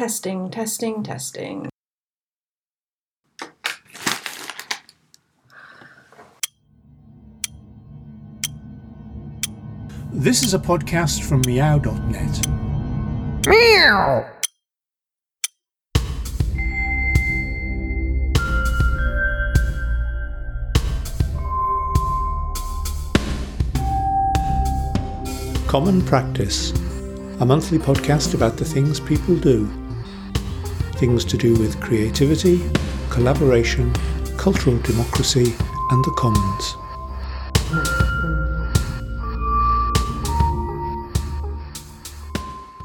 Testing, testing, testing. This is a podcast from meow.net. Meow. Common Practice, a monthly podcast about the things people do. Things to do with creativity, collaboration, cultural democracy, and the commons.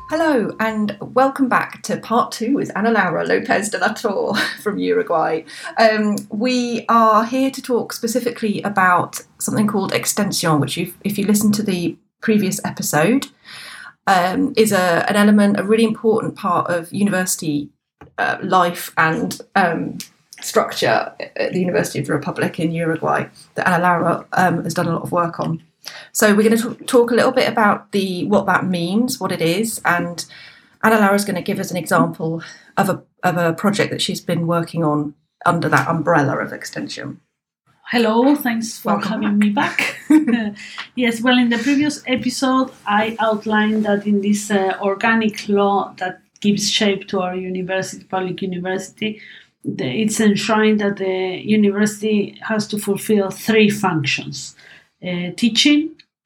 Hello, and welcome back to part two with Ana Laura Lopez de la Torre from Uruguay. Um, we are here to talk specifically about something called extension, which, if you listen to the previous episode, um, is a, an element, a really important part of university uh, life and um, structure at the University of the Republic in Uruguay that Ana Laura um, has done a lot of work on. So we're going to talk a little bit about the what that means, what it is, and Ana Laura is going to give us an example of a of a project that she's been working on under that umbrella of extension. Hello, thanks for Welcome having me back. yes, well, in the previous episode, I outlined that in this uh, organic law that gives shape to our university, public university, it's enshrined that the university has to fulfill three functions uh, teaching,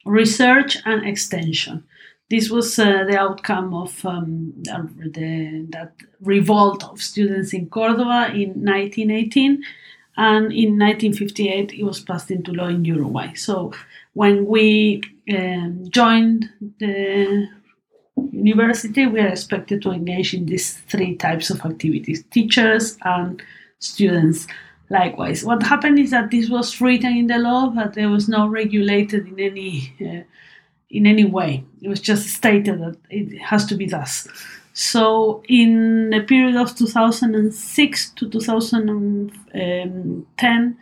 research, and extension. This was uh, the outcome of um, the, that revolt of students in Cordoba in 1918 and in 1958 it was passed into law in Uruguay. So when we um, joined the university, we are expected to engage in these three types of activities: teachers and students. Likewise, what happened is that this was written in the law, but there was not regulated in any uh, in any way. It was just stated that it has to be thus. So, in the period of 2006 to 2010,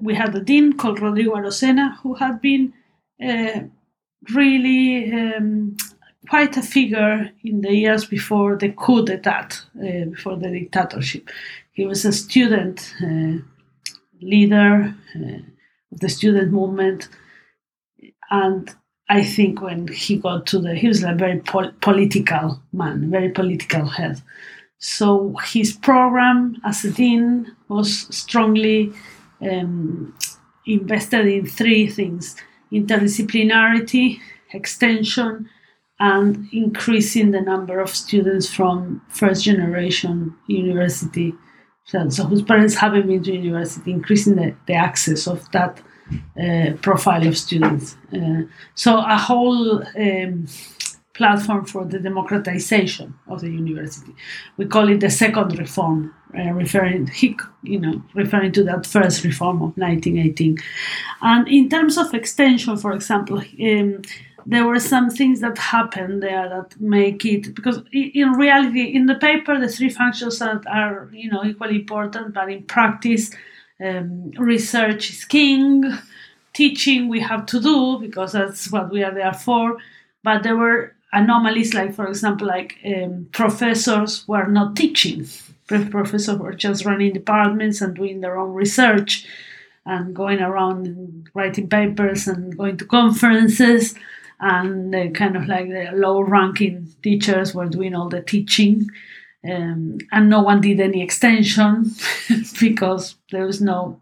we had a dean called Rodrigo Arocena, who had been uh, really um, quite a figure in the years before the coup d'etat, uh, before the dictatorship. He was a student uh, leader uh, of the student movement, and I think when he got to the, he was a very pol- political man, very political head. So his program as a dean was strongly um, invested in three things: interdisciplinarity, extension, and increasing the number of students from first generation university, so, so whose parents haven't been to university, increasing the, the access of that uh, profile of students. Uh, so a whole um, platform for the democratization of the university. We call it the second reform, uh, referring you know referring to that first reform of 1918. And in terms of extension, for example. Um, there were some things that happened there that make it because in reality in the paper the three functions that are you know equally important but in practice um, research is king. Teaching we have to do because that's what we are there for. But there were anomalies like for example like um, professors were not teaching. Professors were just running departments and doing their own research and going around and writing papers and going to conferences and the kind of like the low ranking teachers were doing all the teaching. Um, and no one did any extension because there was no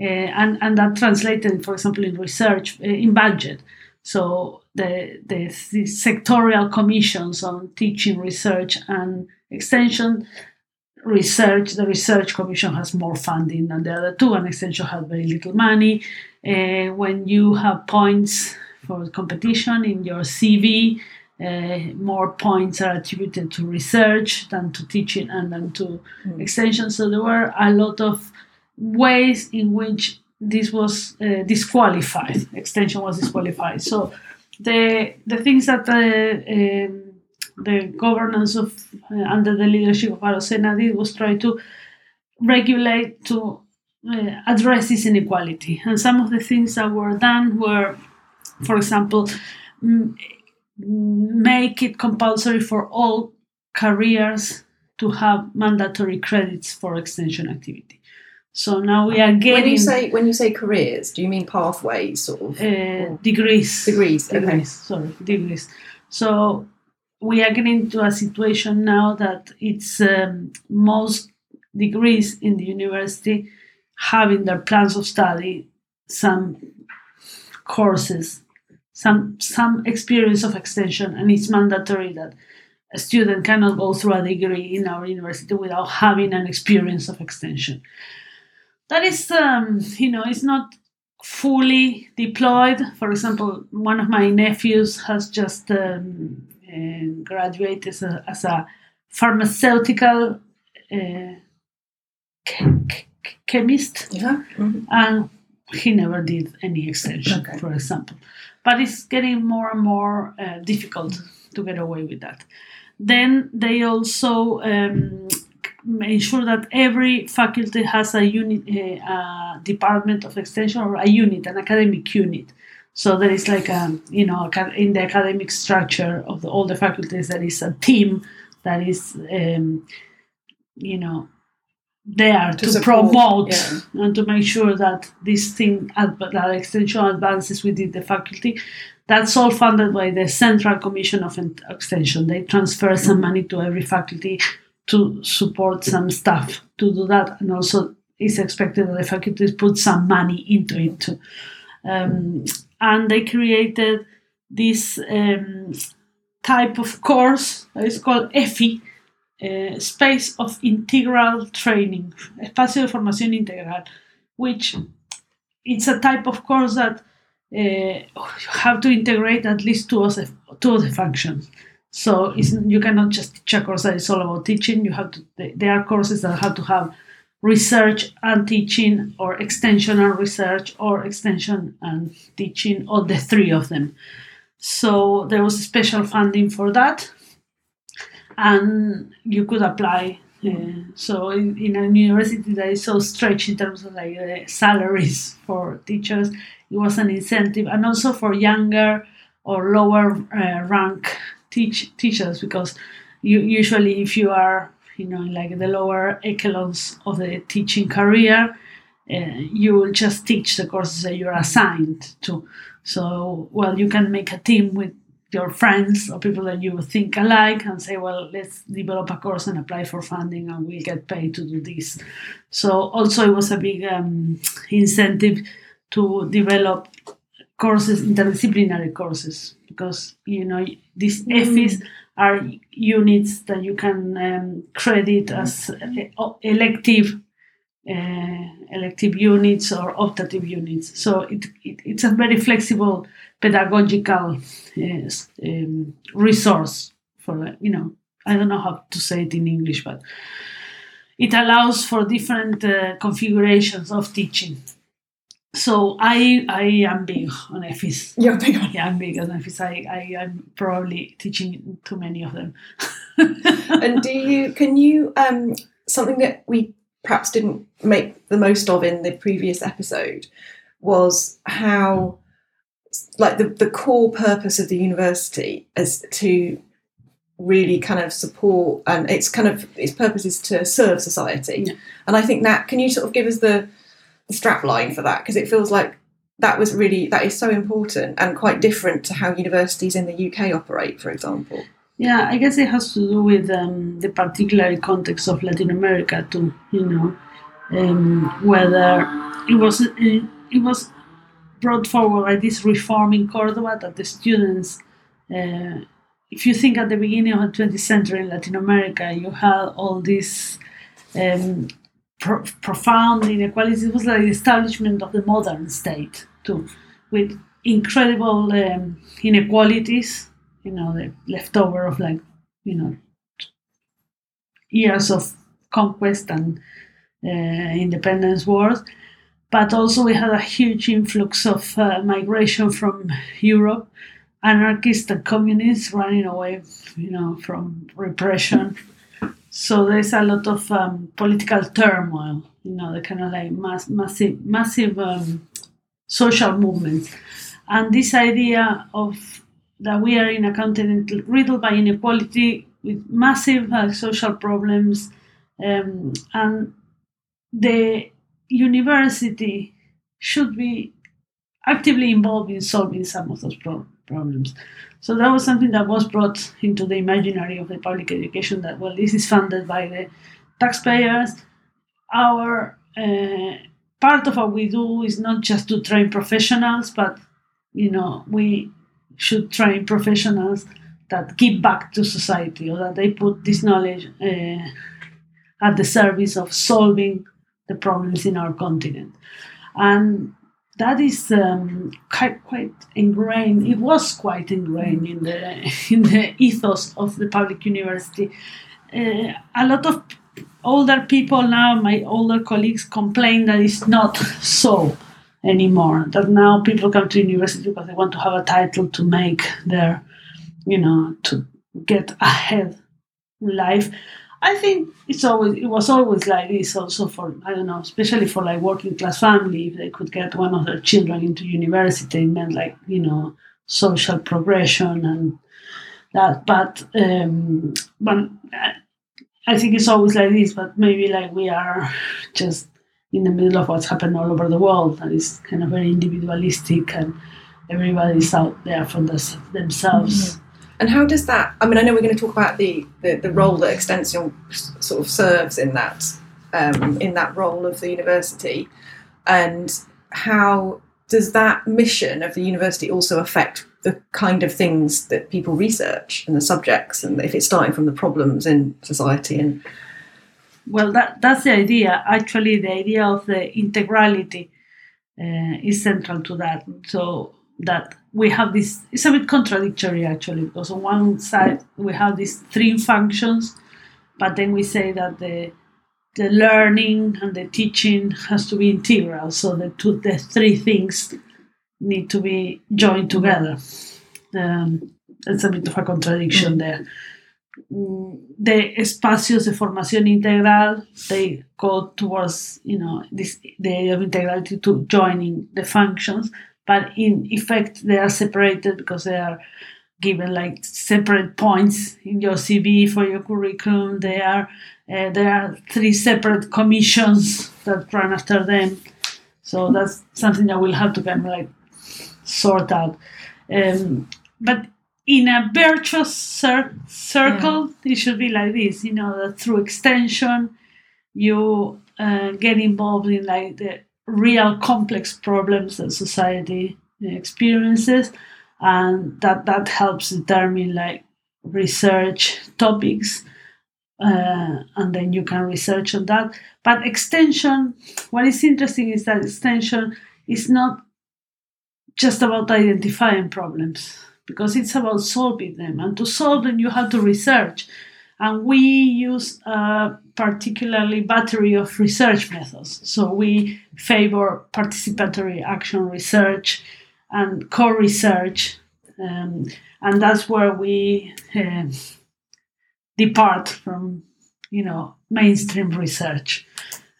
uh, and and that translated for example in research uh, in budget. So the, the the sectorial commissions on teaching research and extension research the research commission has more funding than the other two and extension has very little money. Uh, when you have points for competition in your CV. Uh, more points are attributed to research than to teaching and then to mm. extension. So there were a lot of ways in which this was uh, disqualified. Extension was disqualified. So the the things that the um, the governance of uh, under the leadership of Arocena did was try to regulate to uh, address this inequality. And some of the things that were done were for example, m- make it compulsory for all careers to have mandatory credits for extension activity. So now we are getting When you say when you say careers, do you mean pathways, sort of uh, degrees. degrees? Okay. degrees sorry degrees so we are getting to a situation now that it's um, most degrees in the university having their plans of study some courses some some experience of extension and it's mandatory that a student cannot go through a degree in our university without having an experience of extension that is um, you know it's not fully deployed. For example, one of my nephews has just um, uh, graduated as a, as a pharmaceutical uh, ch- ch- chemist, Yeah. Mhm. and he never did any extension, Okay. for example. But it's getting more and more uh, difficult to get away with that. Then they also um, sure that every faculty has a unit, uh, a department of extension or a unit, an academic unit. So there is like a, you know, in the academic structure of the, all the faculties, there is a team that is, um, you know, there To to, promote yeah. and to make sure that this thing, that extension advances within the faculty. That's all funded by the Central Commission of Extension. They transfer some money to every faculty to support some staff to do that, and also it's expected that the faculties put some money into it too. Um, and they created this um, type of course that is called EFI, uh, Space of Integral Training, Espacio de Formación Integral, which it's a type of course that uh, you have to integrate at least two of the, two of the functions. So you cannot just teach a course that is all about teaching. You have to. There are courses that have to have research and teaching, or extension and research, or extension and teaching, or the three of them. So there was special funding for that, and you could apply. Uh, so in, in a university that is so stretched in terms of like uh, salaries for teachers, it was an incentive, and also for younger or lower uh, rank teach teachers because you usually if you are you know like the lower echelons of the teaching career uh, you will just teach the courses that you're assigned to so well you can make a team with your friends or people that you think alike and say well let's develop a course and apply for funding and we'll get paid to do this. So also it was a big um, incentive to develop courses interdisciplinary courses because you know these EFIs are units that you can um, credit as uh, elective uh, elective units or optative units. So it, it, it's a very flexible pedagogical uh, um, resource for you know I don't know how to say it in English, but it allows for different uh, configurations of teaching. So I I am big on EFIs. You're big on Yeah, I'm big on EFIs. I, I I'm probably teaching too many of them. and do you can you um something that we perhaps didn't make the most of in the previous episode was how like the, the core purpose of the university is to really kind of support and its kind of its purpose is to serve society. Yeah. and i think that can you sort of give us the, the strap line for that? Because it feels like that was really that is so important and quite different to how universities in the uk operate for example Yeah, I guess it has to do with um, the particular context of Latin America too. You know, um, whether it was it, it was brought forward by this reform in Cordoba that the students, uh, if you think at the beginning of the 20th century in Latin America, you had all these um, pro- profound inequalities. It was like the establishment of the modern state too, with incredible um, inequalities you know, the leftover of like, you know, years of conquest and uh, independence wars. But also, we had a huge influx of uh, migration from Europe, anarchists and communists running away, you know, from repression. So there's a lot of um, political turmoil, you know, the kind of like mass, massive, massive um, social movements, and this idea of that we are in a continent riddled by inequality with massive uh, social problems, um, and the university should be actively involved in solving some of those pro- problems. So that was something that was brought into the imaginary of the public education that, well, this is funded by the taxpayers. Our uh, part of what we do is not just to train professionals, but, you know, we should train professionals that give back to society or that they put this knowledge uh, at the service of solving the problems in our continent. And that is um, quite, quite ingrained. It was quite ingrained in the in the ethos of the public university. Uh, a lot of older people now, my older colleagues, complain that it's not so anymore. That now people come to university because they want to have a title to make their, you know, to get ahead in life. I think it's always it was always like this also for I don't know, especially for like working class family, if they could get one of their children into university, it meant like, you know, social progression and that. But um but I think it's always like this, but maybe like we are just in the middle of what's happened all over the world and it's kind of very individualistic and everybody's out there for themselves. Mm-hmm. And how does that? I mean, I know we're going to talk about the the, the role that Extension sort of serves in that um, in that role of the university, and how does that mission of the university also affect the kind of things that people research and the subjects, and if it's starting from the problems in society and well, that that's the idea. Actually, the idea of the integrality uh, is central to that. So that we have this it's a bit contradictory actually because on one side we have these three functions but then we say that the the learning and the teaching has to be integral so the two the three things need to be joined together um, it's a bit of a contradiction there mm, the espacios de formación integral they go towards you know this the idea of integrality to joining the functions but in effect they are separated because they are given like separate points in your CV for your curriculum. They are uh, there are three separate commissions that run after them, so that's something that we'll have to kind of like sort out. Um, but in a virtuous cir- circle, yeah. it should be like this. You know that through extension, you uh, get involved in like the real complex problems that society experiences and that that helps determine like research topics uh, and then you can research on that but extension what is interesting is that extension is not just about identifying problems because it's about solving them and to solve them you have to research and we use a particularly battery of research methods. So we favor participatory action research and co-research, um, and that's where we uh, depart from, you know, mainstream research.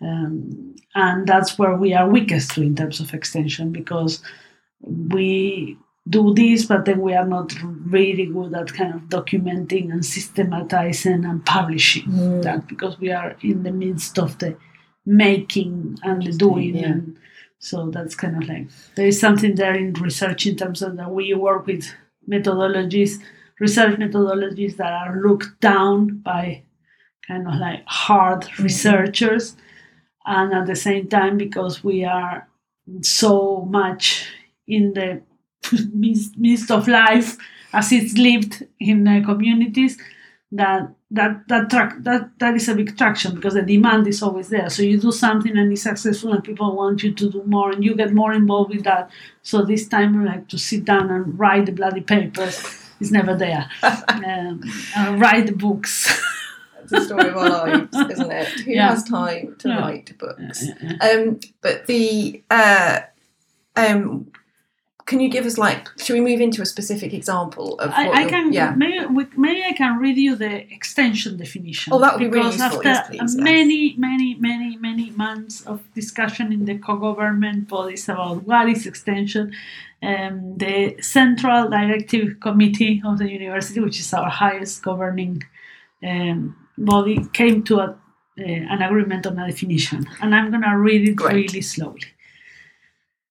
Um, and that's where we are weakest in terms of extension because we do this, but then we are not really good at kind of documenting and systematizing and publishing mm. that because we are in the midst of the making and the doing. Yeah. And so that's kind of like there is something there in research in terms of that we work with methodologies, research methodologies that are looked down by kind of like hard mm-hmm. researchers. And at the same time, because we are so much in the midst of life as it's lived in uh, communities that that that track that that is a big traction because the demand is always there. So you do something and it's successful and people want you to do more and you get more involved with that. So this time like to sit down and write the bloody papers is never there. Um, write the books. It's a story of our lives isn't it? Who yeah. has time to yeah. write books? yeah, um, but the uh, um, can you give us like should we move into a specific example of I, I can yeah maybe, maybe I can read you the extension definition oh that would be really useful after yes, please, many yes. many many many months of discussion in the co-government bodies about what is extension um, the central directive committee of the university which is our highest governing um, body came to a, uh, an agreement on a definition, and I'm going to read it Great. really slowly.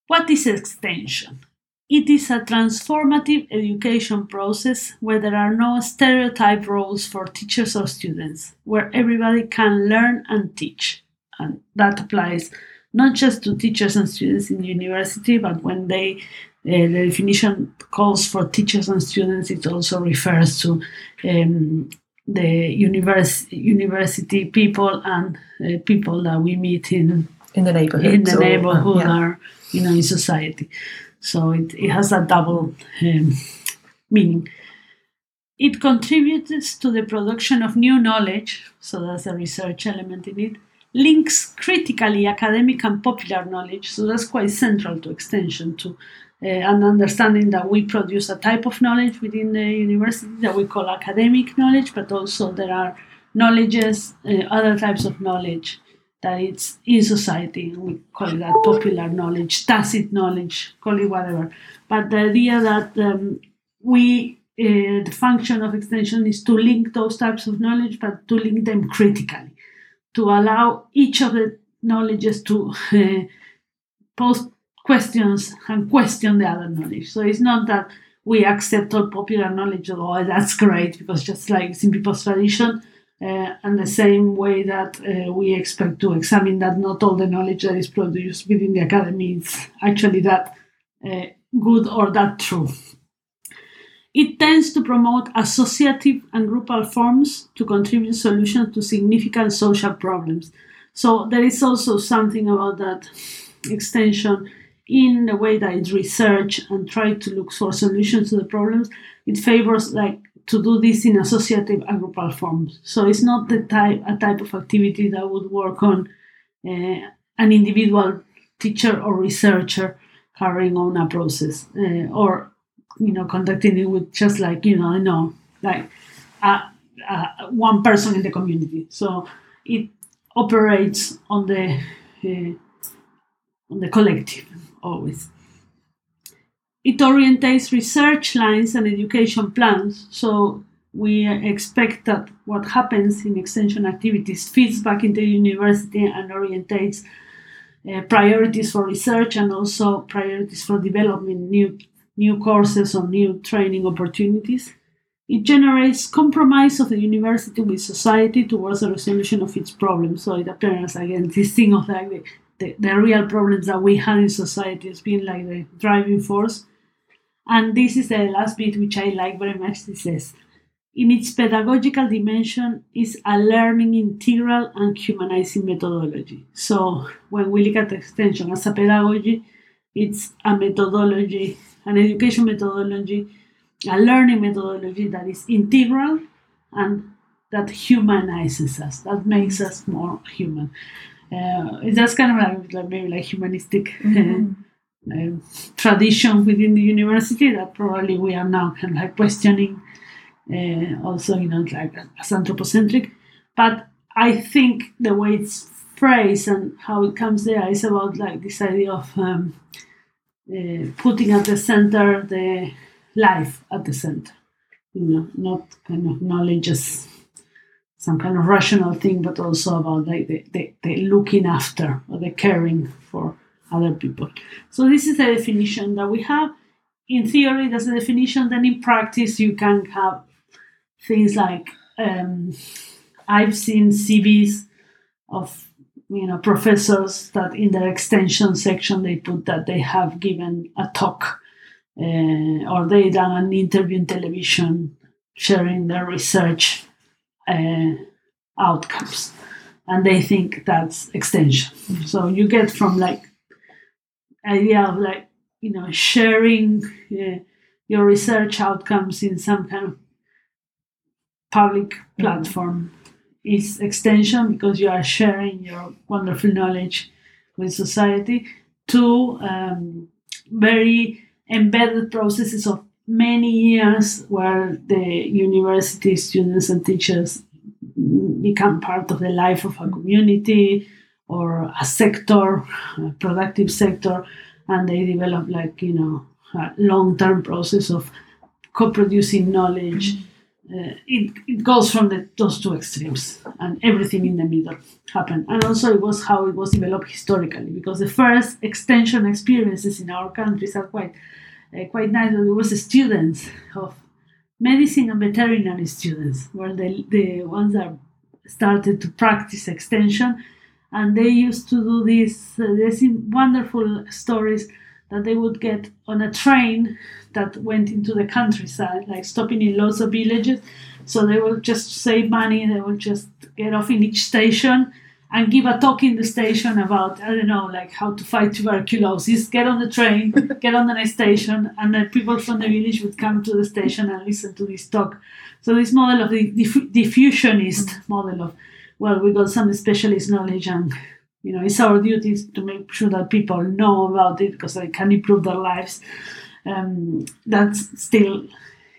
What is extension? It is a transformative education process where there are no stereotype roles for teachers or students, where everybody can learn and teach. And that applies not just to teachers and students in university, but when they uh, the definition calls for teachers and students, it also refers to um, the univers- university people and uh, people that we meet in in the neighborhood. in the neighborhood yeah. or you know in society. So it, it has a double um, meaning. It contributes to the production of new knowledge, so that's a research element in it. Links critically academic and popular knowledge, so that's quite central to extension to uh, an understanding that we produce a type of knowledge within the university that we call academic knowledge, but also there are knowledges, uh, other types of knowledge that it's in society. We call it that popular knowledge, tacit knowledge, call it whatever. But the idea that um, we, uh, the function of extension is to link those types of knowledge, but to link them critically, to allow each of the knowledges to uh, pose questions and question the other knowledge. So it's not that we accept all popular knowledge, oh, that's great, because just like it's in people's tradition, uh, and the same way that uh, we expect to examine that not all the knowledge that is produced within the academy is actually that uh, good or that true. It tends to promote associative and groupal forms to contribute solutions to significant social problems. So there is also something about that extension in the way that it research and try to look for solutions to the problems. It favors like to do this in associative and groupal forms. So it's not the type a type of activity that would work on uh, an individual teacher or researcher carrying on a process uh, or you know conducting it with just like you know I know like uh, uh, one person in the community. So it operates on the uh, on the collective always. It orientates research lines and education plans. So we expect that what happens in extension activities feeds back into the university and orientates uh, priorities for research and also priorities for developing new new courses or new training opportunities. It generates compromise of the university with society towards the resolution of its problems. So it appears again this thing of like the, the, the real problems that we have in society as being like the driving force. And this is the last bit which I like very much. It says, in its pedagogical dimension is a learning integral and humanizing methodology. So when we look at extension as a pedagogy, it's a methodology, an education methodology, a learning methodology that is integral and that humanizes us, that makes us more human. Uh, just kind of like, like maybe like humanistic Mhm. tradition within the university that probably we are now kind of like questioning uh, also you know like as anthropocentric. But i think the way it's phrased and how it comes there is about like this idea of um, uh, putting at the center the life at the center you know not kind of knowledge as some kind of rational thing but also about like the, the, the looking after or the caring for other people. So this is the definition that we have. In theory that's the definition. Then in practice you can have things like um, i've seen cvs of you know professors that in their extension section they put that they have given a talk uh, or they done an interview in television sharing their research uh, outcomes. And they think that's extension. So you get from like idea of like you know sharing uh, your research outcomes in some kind of public platform is extension because you are sharing your wonderful knowledge with society. To um, very embedded processes of many years where the university students and teachers become part of the life of a community or a sector, a productive sector, and they develop like you know a long-term process of co-producing knowledge. Uh, it, it goes from the, those two extremes and everything in the middle happened. And also it was how it was developed historically because the first extension experiences in our countries are quite uh, quite nice. There was students of medicine and veterinary students were the, the ones that started to practice extension and they used to do these uh, these wonderful stories that they would get on a train that went into the countryside, like stopping in lots of villages. So they would just save money, they would just get off in each station and give a talk in the station about, I don't know, like how to fight tuberculosis. Get on the train, get on the next station, and then people from the village would come to the station and listen to this talk. So this model of the diff- diffusionist model of, well, we got some specialist knowledge and you know, it's our duty to make sure that people know about it because they can improve their lives. Um, that's still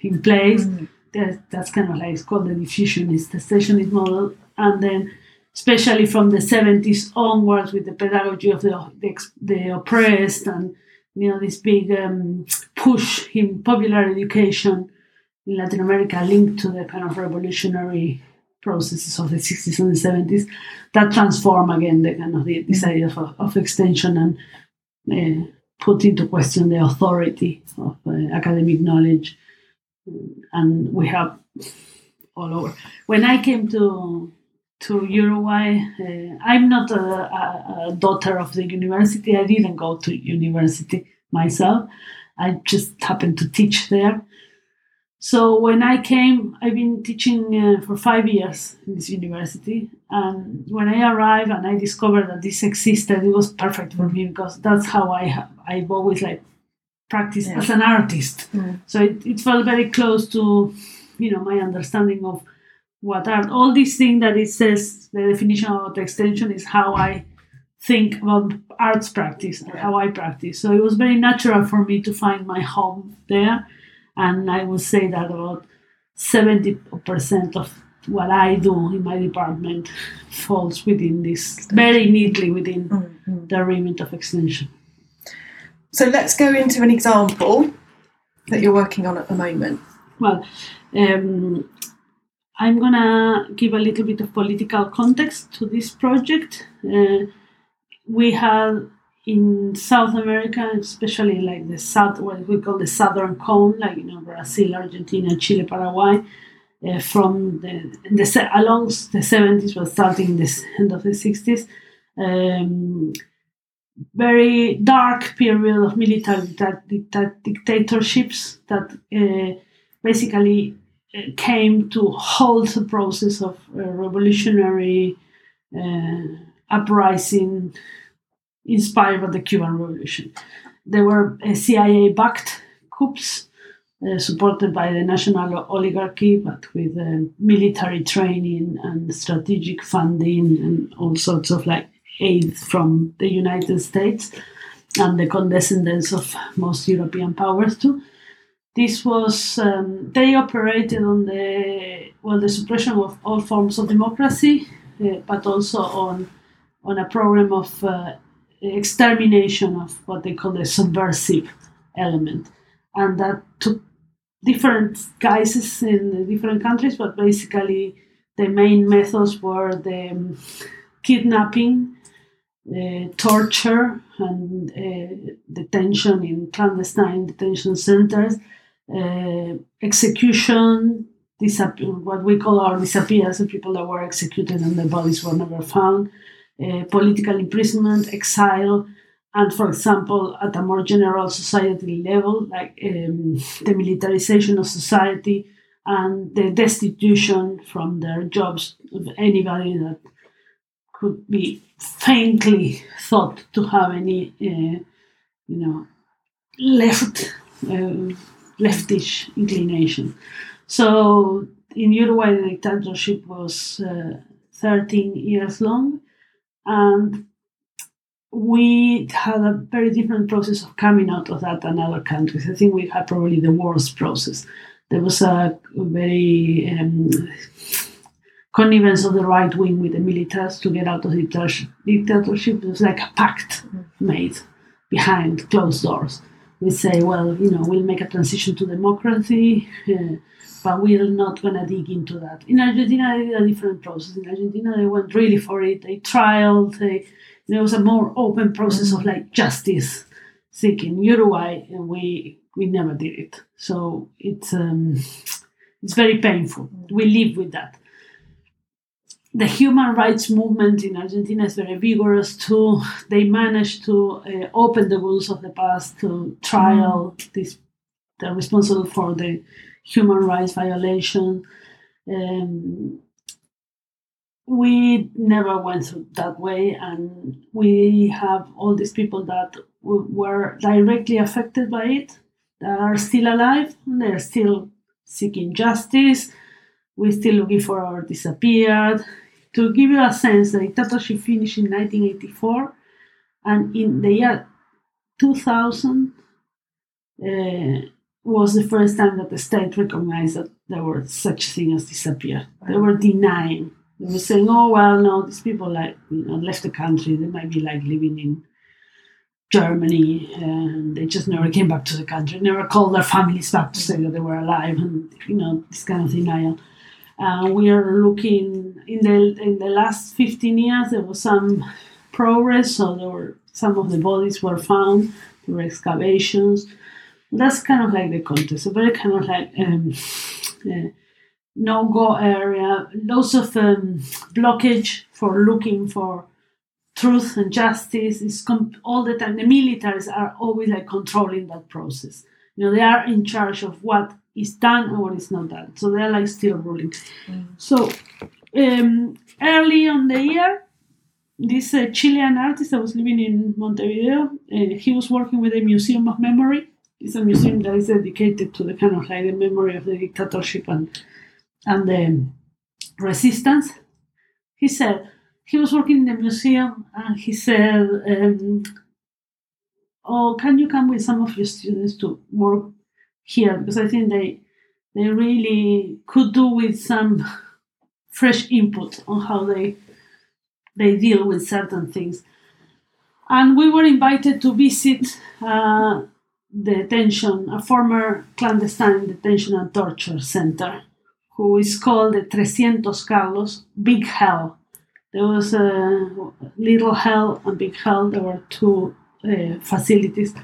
in place. Mm. That, that's kind of like it's called the diffusionist, the stationist model, and then especially from the 70s onwards with the pedagogy of the the, the oppressed and you know this big um, push in popular education in Latin America linked to the kind of revolutionary processes of the 60s and the 70s that transform again the kind of the, this mm-hmm. idea of, of extension and uh, put into question the authority of uh, academic knowledge and we have all over when i came to to uruguay uh, i'm not a, a, a daughter of the university i didn't go to university myself i just happened to teach there so when I came, I've been teaching uh, for five years in this university. And when I arrived and I discovered that this existed, it was perfect for me because that's how I have, I've always like practiced yeah. as an artist. Mm. So it, it felt very close to, you know, my understanding of what art. All these things that it says, the definition of extension is how I think about arts practice and how I practice. So it was very natural for me to find my home there and I would say that about 70% of what I do in my department falls within this, very neatly within mm-hmm. the remit of extension. So let's go into an example that you're working on at the moment. Well, um, I'm gonna give a little bit of political context to this project. Uh, we had in South America, especially like the south, what we call the southern cone, like you know Brazil, Argentina, Chile, Paraguay, uh, from the, the along the seventies, but starting in the end of the sixties, um, very dark period of military dicta- dictatorships that uh, basically came to halt the process of uh, revolutionary uh, uprising inspired by the Cuban Revolution. There were uh, CIA backed coups uh, supported by the national oligarchy, but with uh, military training and strategic funding and all sorts of like aid from the United States and the condescendence of most European powers too. This was um, they operated on the well the suppression of all forms of democracy, uh, but also on on a program of uh, extermination of what they call the subversive element. And that took different guises in different countries, but basically the main methods were the um, kidnapping, uh, torture, and uh, detention in clandestine detention centers, uh, execution, what we call our disappearance, the people that were executed and their bodies were never found, uh, political imprisonment, exile, and for example, at a more general society level, like um, the militarization of society and the destitution from their jobs of anybody that could be faintly thought to have any, uh, you know, left uh, leftish inclination. So in Uruguay, the dictatorship was uh, 13 years long, and we had a very different process of coming out of that than other countries. I think we had probably the worst process. There was a very um, connivance of the right wing with the militaries to get out of the dictatorship. It was like a pact made behind closed doors. We say, well, you know, we'll make a transition to democracy. Uh, but we're not going to dig into that. In Argentina, they did a different process. In Argentina, they went really for it. They trialed. They, there was a more open process of like justice seeking. Uruguay, and we we never did it. So it's um, it's very painful. We live with that. The human rights movement in Argentina is very vigorous too. They managed to uh, open the wounds of the past to trial these they're responsible for the human rights violation. Um, we never went through that way, and we have all these people that w- were directly affected by it that are still alive. They're still seeking justice. We're still looking for our disappeared. To give you a sense, the dictatorship finished in 1984, and in the year 2000, uh, was the first time that the state recognized that there were such things as disappear. They were denying. They were saying, "Oh well, no, these people like you know left the country. They might be like living in Germany, and they just never came back to the country. Never called their families back to say that they were alive, and you know this kind of denial." Uh, we are looking in the in the last 15 years. There was some progress, so there were some of the bodies were found. through excavations that's kind of like the context, a very kind of like um, uh, no go area, lots of um, blockage for looking for truth and justice. Is com- all the time. The militaries are always like controlling that process. You know, they are in charge of what is done and what is not done. So they are like still ruling. So um, early on the year, this uh, Chilean artist that was living in Montevideo, uh, he was working with the Museum of Memory it's a museum that is dedicated to the kind of like the memory of the dictatorship and and the resistance. He said he was working in the museum and he said, um, "Oh, can you come with some of your students to work here? Because I think they they really could do with some fresh input on how they they deal with certain things." And we were invited to visit. Uh, detention, a former clandestine detention and torture center, who is called the Trescientos Carlos Big Hell. There was a little hell and big hell. There were two uh, facilities.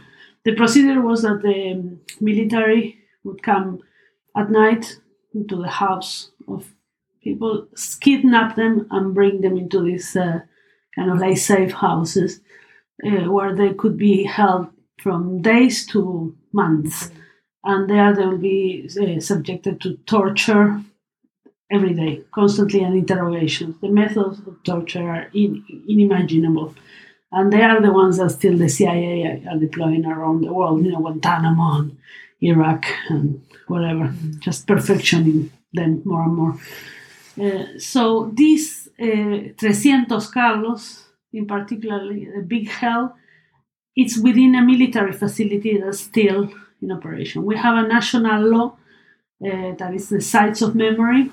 The procedure was that the military would come at night into the house of people, kidnap them, and bring them into these uh, kind of like safe houses uh, where they could be held from days to months. And there they will be uh, subjected to torture every day, constantly, and interrogations. The methods of torture are in, unimaginable. And they are the ones that still the CIA are deploying around the world, you know, Guantanamo and Iraq and whatever, just perfectioning them more and more. Uh, so these uh, 300 Carlos, in particular, the big hell, it's within a military facility that's still in operation. We have a national law uh, that is the sites of memory,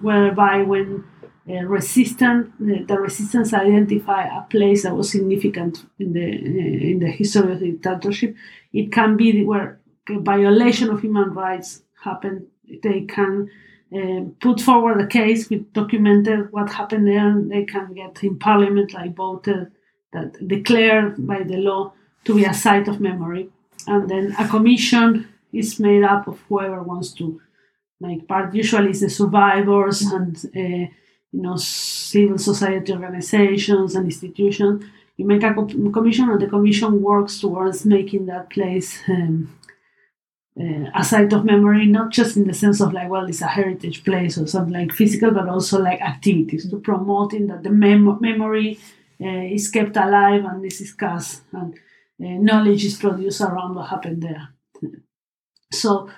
whereby when uh, resistant, the, the, resistance identify a place that was significant in the uh, in the history of the dictatorship, it can be where violation of human rights happened. They can uh, put forward a case with documented what happened there, and they can get in parliament like voted that declared by the law to be a site of memory. And then a commission is made up of whoever wants to make part. Usually, it's the survivors and uh, you know civil society organizations and institutions. You make a commission, and the commission works towards making that place um, uh, a site of memory, not just in the sense of like, well, it's a heritage place or something like physical, but also like activities to promoting that the mem- memory uh, is kept alive and this is discussed and uh, knowledge is produced around what happened there. So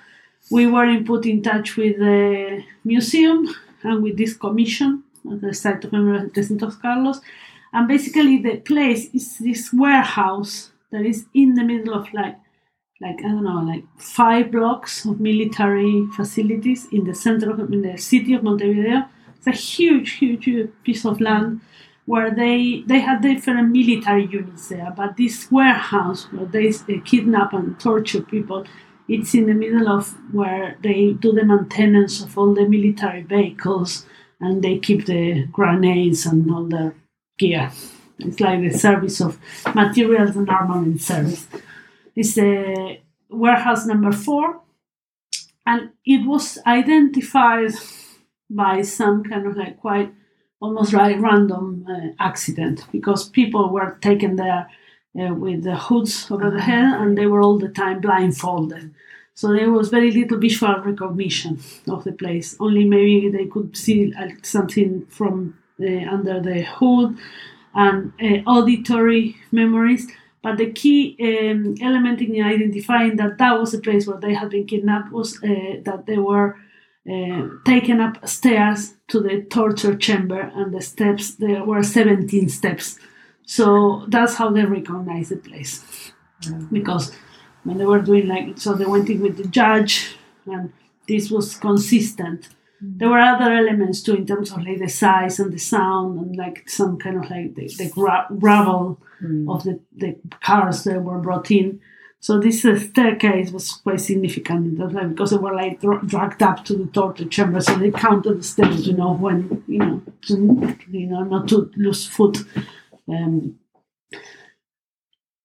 we were put in touch with the museum and with this commission at the site of Trescientos Carlos. And basically, the place is this warehouse that is in the middle of like, like I don't know, like five blocks of military facilities in the center of in the city of Montevideo. It's a huge, huge, huge piece of land where they they had different military units there, but this warehouse where they, they kidnap and torture people it's in the middle of where they do the maintenance of all the military vehicles and they keep the grenades and all the gear. It's like the service of materials and armament service. It's the warehouse number four, and it was identified by some kind of like quite almost like random uh, accident because people were taken there uh, with the hoods over the head and they were all the time blindfolded. So there was very little visual recognition of the place. Only maybe they could see uh, something from the, under the hood and uh, auditory memories. But the key um, element in identifying that that was the place where they had been kidnapped was uh, that they were uh, taken upstairs to the torture chamber, and the steps there were 17 steps. So that's how they recognize the place. Mm. Because when they were doing like, so they went in with the judge, and this was consistent. Mm. There were other elements too in terms of like the size and the sound and like some kind of like the, the gra- gravel mm. of the, the cars that were brought in. So this uh, staircase was quite significant in that way because they were like dra- dragged up to the torture chamber, so they counted the steps, you know, when you know, to, you know, not to lose foot. Um,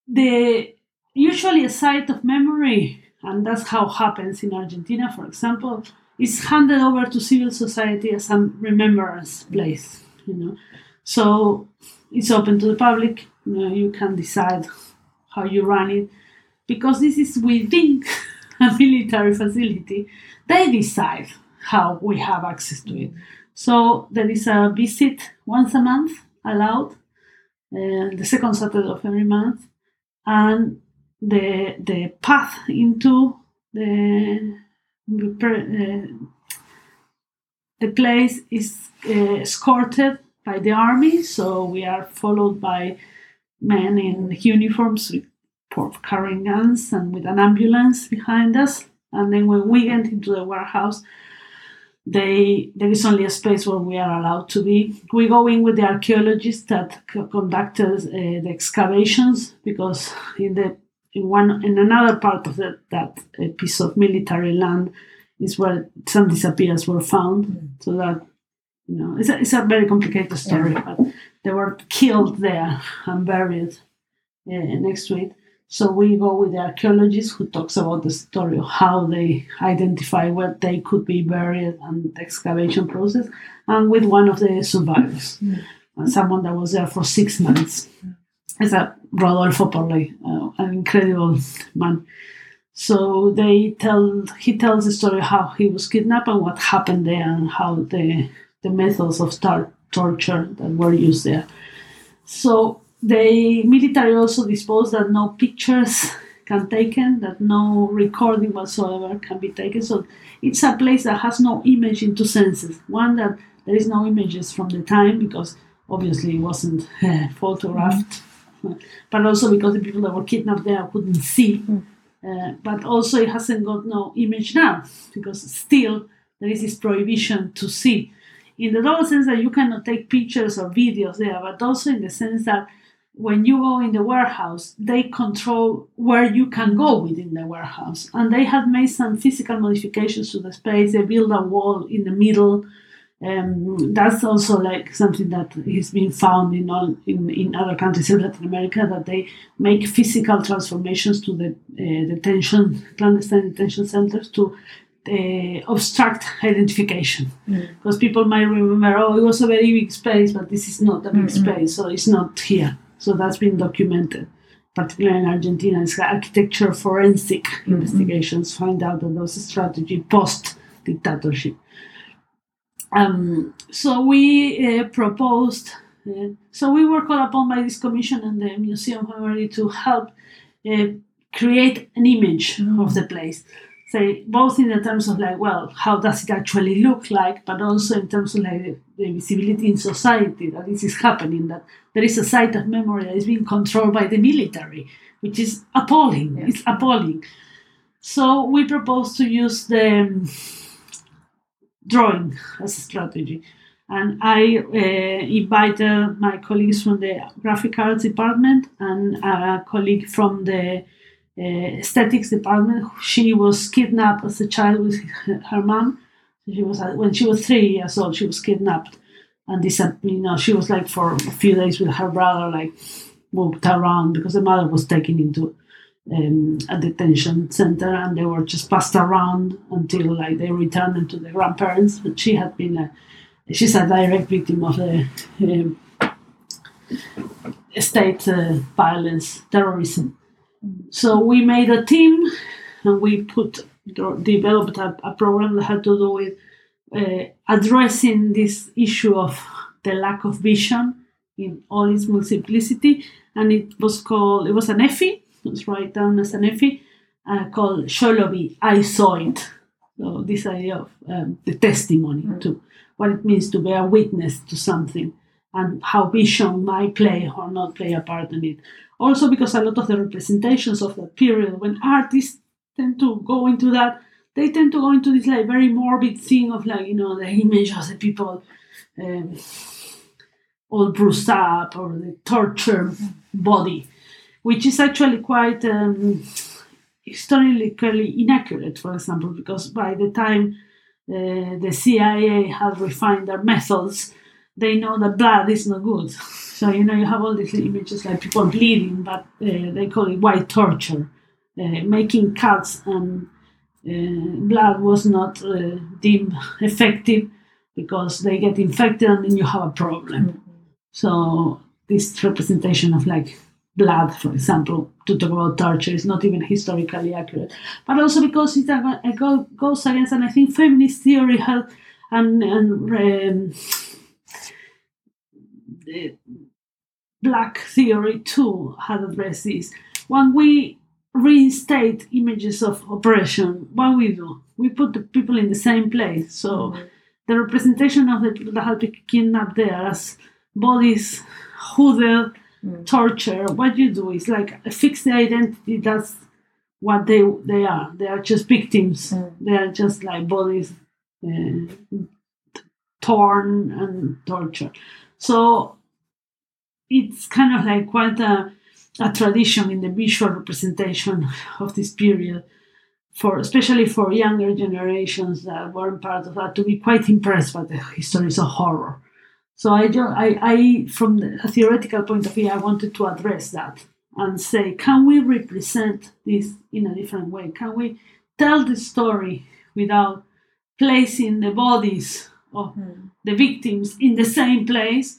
the usually a site of memory, and that's how happens in Argentina, for example, is handed over to civil society as a remembrance place. You know, so it's open to the public. You know, you can decide how you run it because this is within a military facility. They decide how we have access to it. So there is a visit once a month allowed, uh, the second Saturday of every month, and the the path into the uh, the place is uh, escorted by the army, so we are followed by men in uniforms with carrying guns and with an ambulance behind us. And then when we get into the warehouse, they there is only a space where we are allowed to be. We go in with the archaeologists that c- conducted uh, the excavations because in the in one in another part of the, that uh, piece of military land is where some disappearance were found. So that you know it's a, it's a very complicated story, but they were killed there and buried uh, next to it. So we go with the archaeologist who talks about the story of how they identify where they could be buried and the excavation process, and with one of the survivors, uh, someone that was there for six months. It's a Rodolfo Porley, uh, an incredible man. So they tell he tells the story how he was kidnapped and what happened there and how the the methods of tar- torture that were used there. So the military also disposed that no pictures can taken, that no recording whatsoever can be taken. So it's a place that has no image in two senses. One that there is no images from the time because obviously it wasn't uh, photographed, but also because the people that were kidnapped there couldn't see. Uh, but also it hasn't got no image now because still there is this prohibition to see. In the double sense that you cannot take pictures or videos there, but also in the sense that when you go in the warehouse, they control where you can go within the warehouse. And they have made some physical modifications to the space. They build a wall in the middle. Um, that's also like something that is being found in all in, in other countries in Latin America that they make physical transformations to the uh, detention clandestine detention centers to uh, obstruct identification. Because people might remember oh it was a very big space but this is not a big space so it's not here. So that's been documented particularly in argentina. It's architecture forensic investigations find out that a strategy post dictatorship um, so we uh, proposed uh, so we were called upon by this commission and the museum of memory to help uh, create an image of the place say both in the terms of like well how does it actually look like but also in terms of like the, the visibility in society that this is happening that there is a site of memory that is being controlled by the military which is appalling. It's appalling. So we propose to use the um, drawing as a strategy. And I uh, invited my colleagues from the graphic arts department and a colleague from the uh, aesthetics department. She was kidnapped as a child with her, mom. She was uh, when she was three years old. She was kidnapped, and this, you know, she was like for a few days with her brother, like moved around because the mother was taken into um, a detention center, and they were just passed around until like they returned them to the grandparents. But she had been a, she's a direct victim of the um, state uh, violence, terrorism. So we made a team, and we put developed a, a program that had to do with uh, addressing this issue of the lack of vision in all its multiplicity, and it was called it was an EFI, it was written down as an EFI, uh, called Sholobi, I saw it. So this idea of um, the testimony Mm. to what it means to bear witness to something and how vision might play or not play a part in it. Also because a lot of the representations of that period, when artists tend to go into that, they tend to go into this like very morbid thing of like, you know, the image of the people um, all bruised up or the tortured body, which is actually quite um, historically inaccurate, for example, because by the time uh, the CIA had refined their methods, they know that blood is not good. So, you know, you have all these images like people bleeding, but uh, they call it white torture, uh, making cuts and uh, blood was not uh, deemed effective because they get infected and then you have a problem. So this representation of like blood, for example, to talk about torture is not even historically accurate, but also because it, ag- it go- goes against, and I think feminist theory had and and um, black theory too had addressed this. When we reinstate images of oppression, what we do, we put the people in the same place. So the representation of the people that have been kidnapped there as bodies hooded, torture, what you do is like fix the identity. That's what they they are. They are just victims. They are just like bodies uh, torn and tortured. So it's kind of like quite a, a tradition in the visual representation of this period for especially for younger generations that weren't part of that to be quite impressed by the histories of horror. So I, ju- I, I from the, a theoretical point of view, I wanted to address that and say, can we represent this in a different way? Can we tell the story without placing the bodies of hmm. the victims in the same place?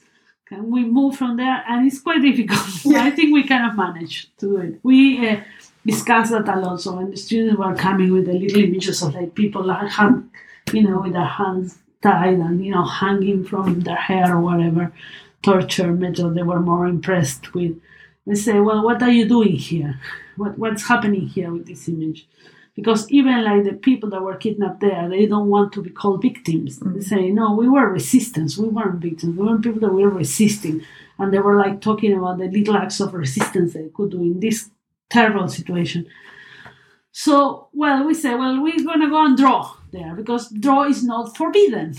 Can we move from there? And it's quite difficult. I think we kind of managed to do it. We uh, discussed that a lot. So when the students were coming with the little images of like people that had, you know, with their hands tied and you know hanging from their hair or whatever torture method they were more impressed with. They say, well, what are you doing here? What what's happening here with this image? Because even like the people that were kidnapped there, they don't want to be called victims. They mm. say, no, we were resistance. We weren't victims. We were people that were resisting. And they were like talking about the little acts of resistance they could do in this terrible situation. So, well, we say, well, we're going to go and draw there because draw is not forbidden.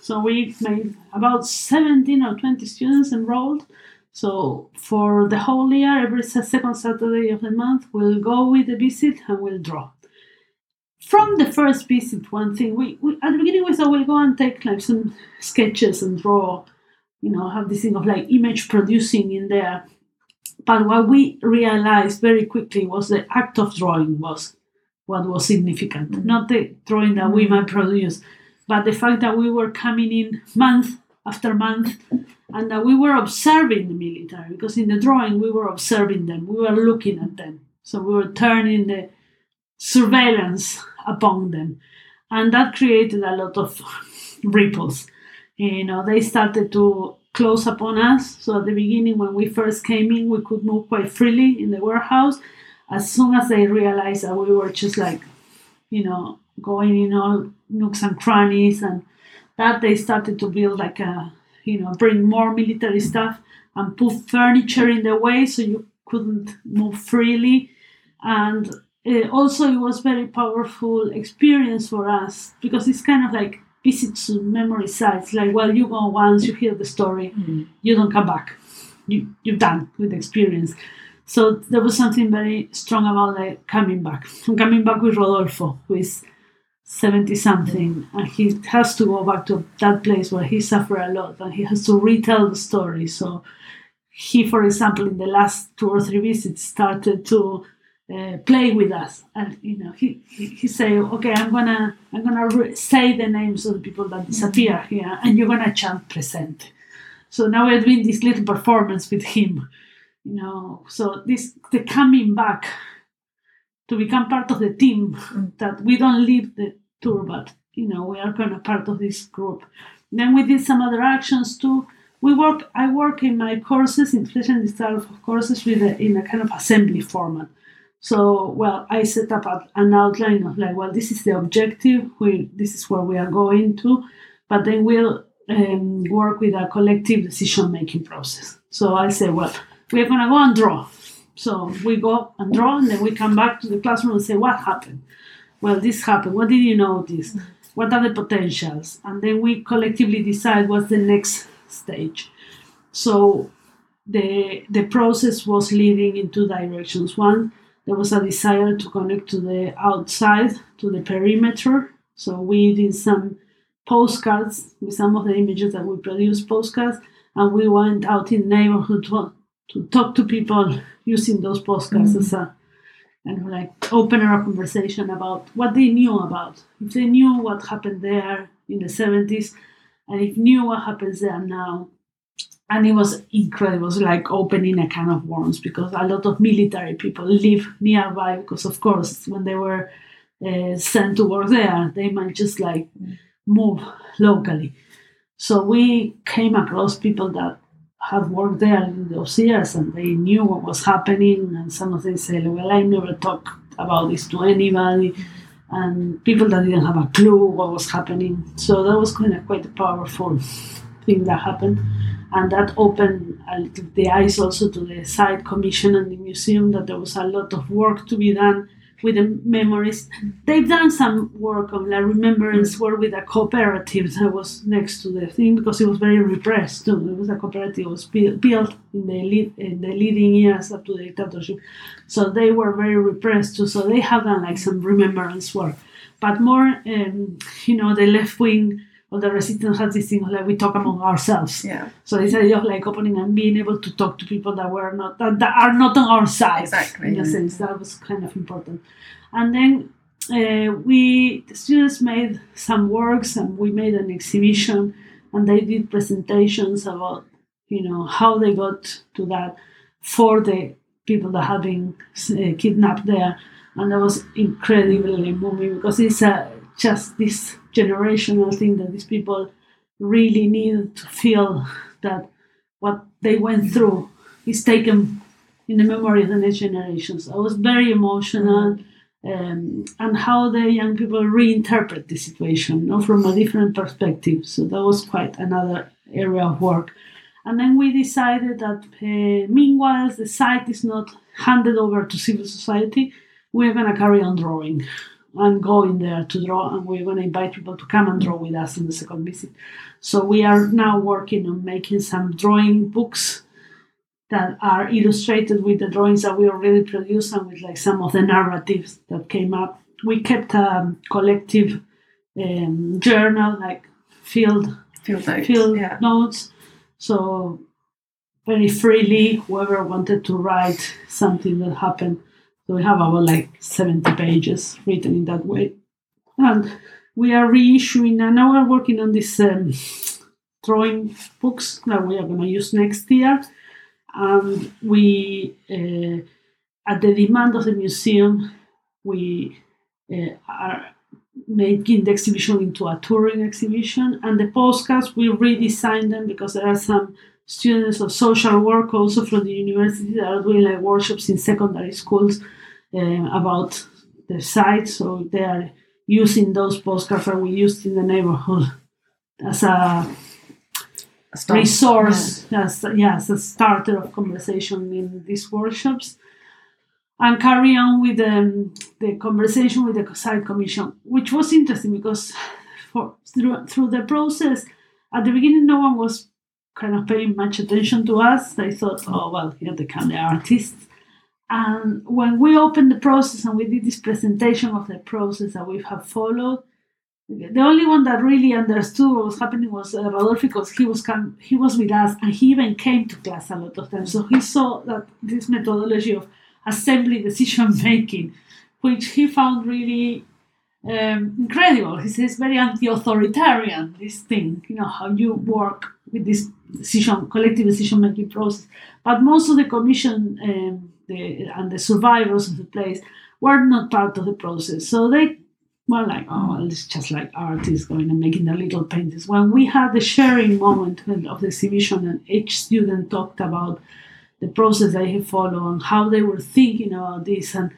So we made about 17 or 20 students enrolled. So for the whole year, every second Saturday of the month, we'll go with the visit and we'll draw. From the first visit, one thing we, we at the beginning we thought we'll go and take like some sketches and draw, you know, have this thing of like image producing in there. But what we realized very quickly was the act of drawing was what was significant, mm-hmm. not the drawing that we mm-hmm. might produce, but the fact that we were coming in month after month and that we were observing the military because in the drawing we were observing them, we were looking at them. So we were turning the surveillance upon them. And that created a lot of ripples. You know, they started to close upon us. So at the beginning, when we first came in, we could move quite freely in the warehouse. As soon as they realized that we were just like, you know, going in all nooks and crannies, and that they started to build like a, you know, bring more military stuff and put furniture in the way so you couldn't move freely. And uh, also, it was very powerful experience for us because it's kind of like visits to memory sites. Like, well, you go once, you hear the story, you don't come back. You you're done with the experience. So there was something very strong about like coming back. I'm coming back with Rodolfo, who is 70 something, and he has to go back to that place where he suffered a lot and he has to retell the story. So he, for example, in the last two or three visits, started to uh, play with us, and you know, he he, he say, "Okay, I'm gonna I'm gonna re- say the names of the people that disappear here, and you're gonna chant present." So now we're doing this little performance with him, you know. So this the coming back to become part of the team that we don't leave the tour, but you know we are kind of part of this group. Then we did some other actions too. We work. I work in my courses, in this type of courses, with a, in a kind of assembly format. So, well, I set up an outline of like, well, this is the objective. We this is where we are going to, but then we'll um, work with a collective decision making process. So I say, well, we're gonna go and draw. So we go and draw, and then we come back to the classroom and say, what happened? Well, this happened. What did you notice? What are the potentials? And then we collectively decide what's the next stage. So the the process was leading in two directions. One, there was a desire to connect to the outside, to the perimeter. So we did some postcards with some of the images that we produced postcards, and we went out in the neighborhood to, to talk to people using those postcards mm. as a and like open our conversation about what they knew about. If they knew what happened there in the 70s, and if knew what happens there now. And it was incredible. It was like opening a can of worms because a lot of military people live nearby because, of course, when they were uh, sent to work there, they might just like move locally. So we came across people that had worked there in those years and they knew what was happening. And some of them said, Well, I never talked about this to anybody. And people that didn't have a clue what was happening. So that was kind of quite a powerful thing that happened. And that opened a the eyes also to the site commission and the museum that there was a lot of work to be done with the memories. They've done some work on like remembrance work with a cooperative that was next to the thing because it was very repressed too. It was a cooperative was built, built in the lead, in the leading years up to the dictatorship, so they were very repressed too. So they have done like some remembrance work, but more, um, you know, the left wing or the resistance has this thing of like we talk among ourselves. Yeah. So this idea of like opening and being able to talk to people that were not that, that are not on our side. Exactly, In a sense, that was kind of important. And then uh, we the students made some works and we made an exhibition and they did presentations about you know how they got to that for the people that had been uh, kidnapped there and that was incredibly moving because it's a, just this generational thing that these people really need to feel that what they went through is taken in the memory of the next generations. I was very emotional. Um, and how the young people reinterpret the situation you know, from a different perspective. So that was quite another area of work. And then we decided that uh, meanwhile the site is not handed over to civil society, we're going to carry on drawing and go in there to draw, and we're going to invite people to come and draw with us in the second visit. So we are now working on making some drawing books that are illustrated with the drawings that we already produced and with like some of the narratives that came up. We kept a collective um, journal, like field Field notes. field yeah. notes. So very freely, whoever wanted to write something that happened. So we have about like 70 pages written in that way. And we are reissuing, and now we're working on these um, drawing books that we are going to use next year. And we, uh, at the demand of the museum, we uh, are making the exhibition into a touring exhibition. And the postcards, we redesigned them because there are some students of social work also from the university that are doing like workshops in secondary schools um, about the site. So they are using those postcards that we used in the neighborhood as a resource, as yeah, as a starter of conversation in these workshops, and carry on with um, the conversation with the site commission, which was interesting because for through through the process, at the beginning, no one was kind of paying much attention to us. They thought, oh well, here they come the artists, And when we opened the process and we did this presentation of the process that we have followed, the only one that really understood what was happening was uh, Rodolfo because he was come, he was with us and he even came to class a lot of times. So he saw that this methodology of assembly decision making, which he found really um, incredible. He says very anti-authoritarian. This thing, you know, how you work with this decision, collective decision making process. But most of the commission um, the, and the survivors of the place were not part of the process, so they were like, oh, it's just like artists going and making their little paintings. When we had the sharing moment of the exhibition, and each student talked about the process they had followed and how they were thinking about this and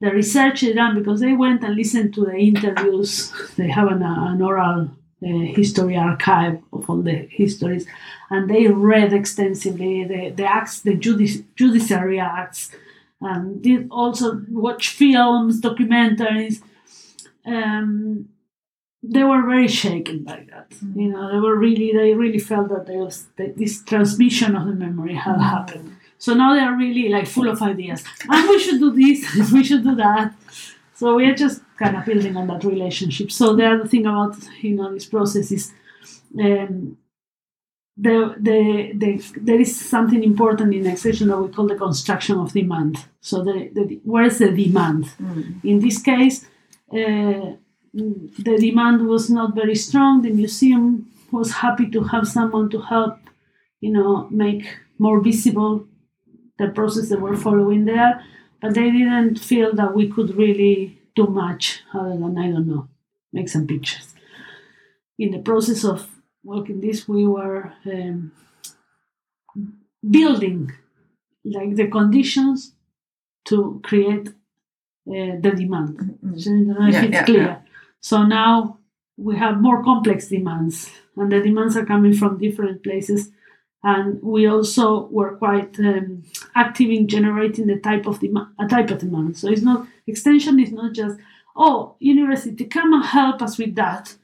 the research they done because they went and listened to the interviews. They have an, an oral uh, history archive of all the histories, and they read extensively the, the acts, the judici- judiciary acts, and did also watch films, documentaries. Um, they were very shaken by that. You know, they were really, they really felt that there was that this transmission of the memory had happened. So now they are really like full of ideas. And we should do this, we should do that. So we are just kind of building on that relationship. So the other thing about you know this process is um, the, the, the, there is something important in extension that we call the construction of demand. So the, the where is the demand? In this case, uh, the demand was not very strong. The museum was happy to have someone to help, you know, make more visible the process that we're following there, but they didn't feel that we could really do much other than, I don't know, make some pictures. In the process of working this, we were um, building like the conditions to create uh, the demand. So know if Yeah, it's yeah, clear. yeah. So now we have more complex demands, and the demands are coming from different places. And we also were quite um, active in generating the type of demand, a type of demand. So it's not extension is not just oh university come and help us with that,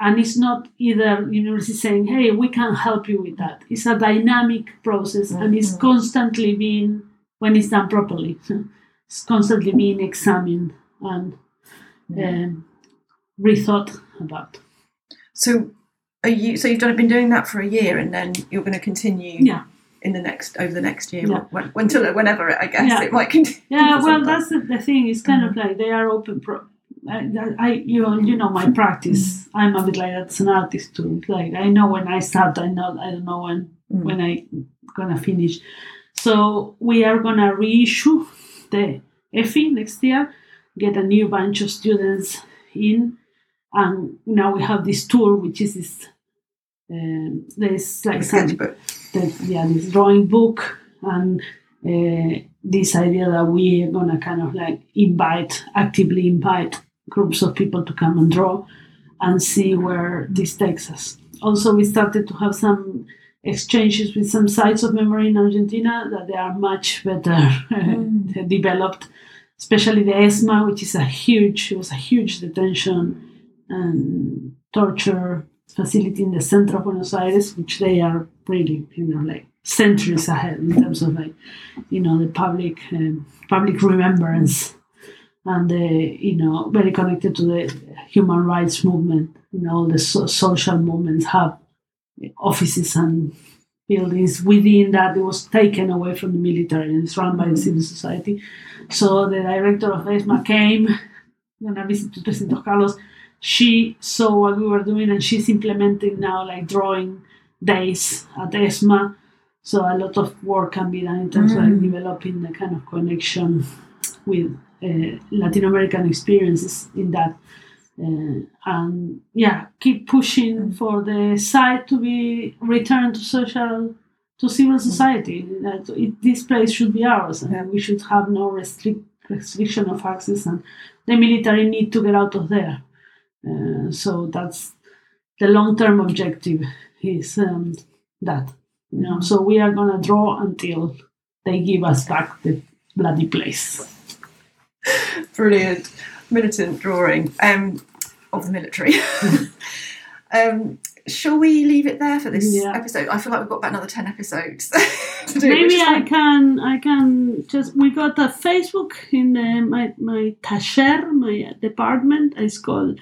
and it's not either university saying hey we can help you with that. It's a dynamic process, and it's constantly being when it's done properly, it's constantly being examined and um, rethought about. So, are you? So you've done, been doing that for a year, and then you're going to continue Yeah. in the next over the next year, Yeah. when, until whenever I guess Yeah. it might continue. Yeah, well, that's the, the thing. It's kind of mm-hmm. like they are open. Pro- I, I, you know, you know my practice. Mm-hmm. I'm a bit like that as an artist too. Like I know when I start, I know I don't know when mm-hmm. when I gonna finish. So we are gonna reissue the EFI next year, get a new bunch of students in, and now we have this tool, which is this. Um, there's like some that yeah this drawing book. And uh, this idea that we are gonna kind of like invite actively invite groups of people to come and draw and see where this takes us. Also we started to have some exchanges with some sites of memory in argentina that they are much better developed especially the ESMA which is a huge it was a huge detention and torture facility in the center of Buenos Aires, which they are really, you know, like centuries ahead in terms of like, you know, the public um, public remembrance and the, you know, very connected to the human rights movement. You know, all the so- social movements have offices and buildings within that. It was taken away from the military and it's run by the civil society. So the director of ESMA came when I visited President Carlos she saw what we were doing and she's implementing now like drawing days at ESMA. So a lot of work can be done in terms of like developing the kind of connection with uh, Latin American experiences in that. Uh, and yeah, keep pushing for the site to be returned to social, to civil society. That it, this place should be ours, and we should have no restrict, restriction of access, and the military need to get out of there. Uh, so that's the long-term objective is um, that you know so we are gonna draw until they give us back the bloody place Brilliant, militant drawing um, of the military. um, shall we leave it there for this Yeah. episode? I feel like we've got about another ten episodes to do. Maybe I can I can just we got a Facebook in the, my my taller my department is called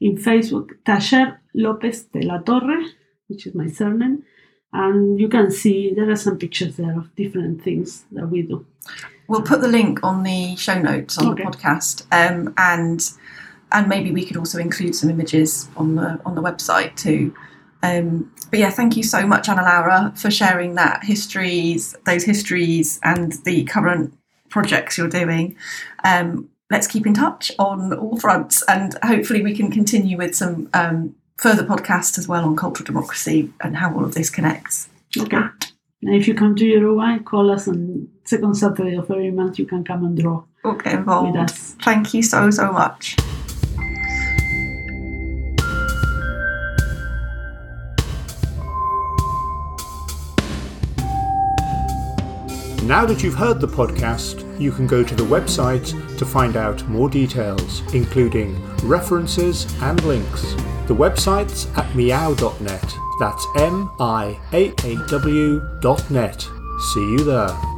in Facebook Taller Lopez de la Torre, which is my surname, and you can see there are some pictures there of different things that we do. We'll put the link on the show notes on Okay. the podcast, um, and and maybe we could also include some images on the on the website too. Um, but yeah, thank you so much, Ana Laura, for sharing that histories, those histories, and the current projects you're doing. Um, let's keep in touch on all fronts, and hopefully we can continue with some um, further podcasts as well on cultural democracy and how all of this connects. Okay. And if you come to Uruguay, call us on second Saturday of every month. You can come and draw get involved. with us. Thank you so so much. Now that you've heard the podcast, you can go to the website to find out more details, including references and links. The website's at miaaw.net. That's M I A A W dot net. See you there.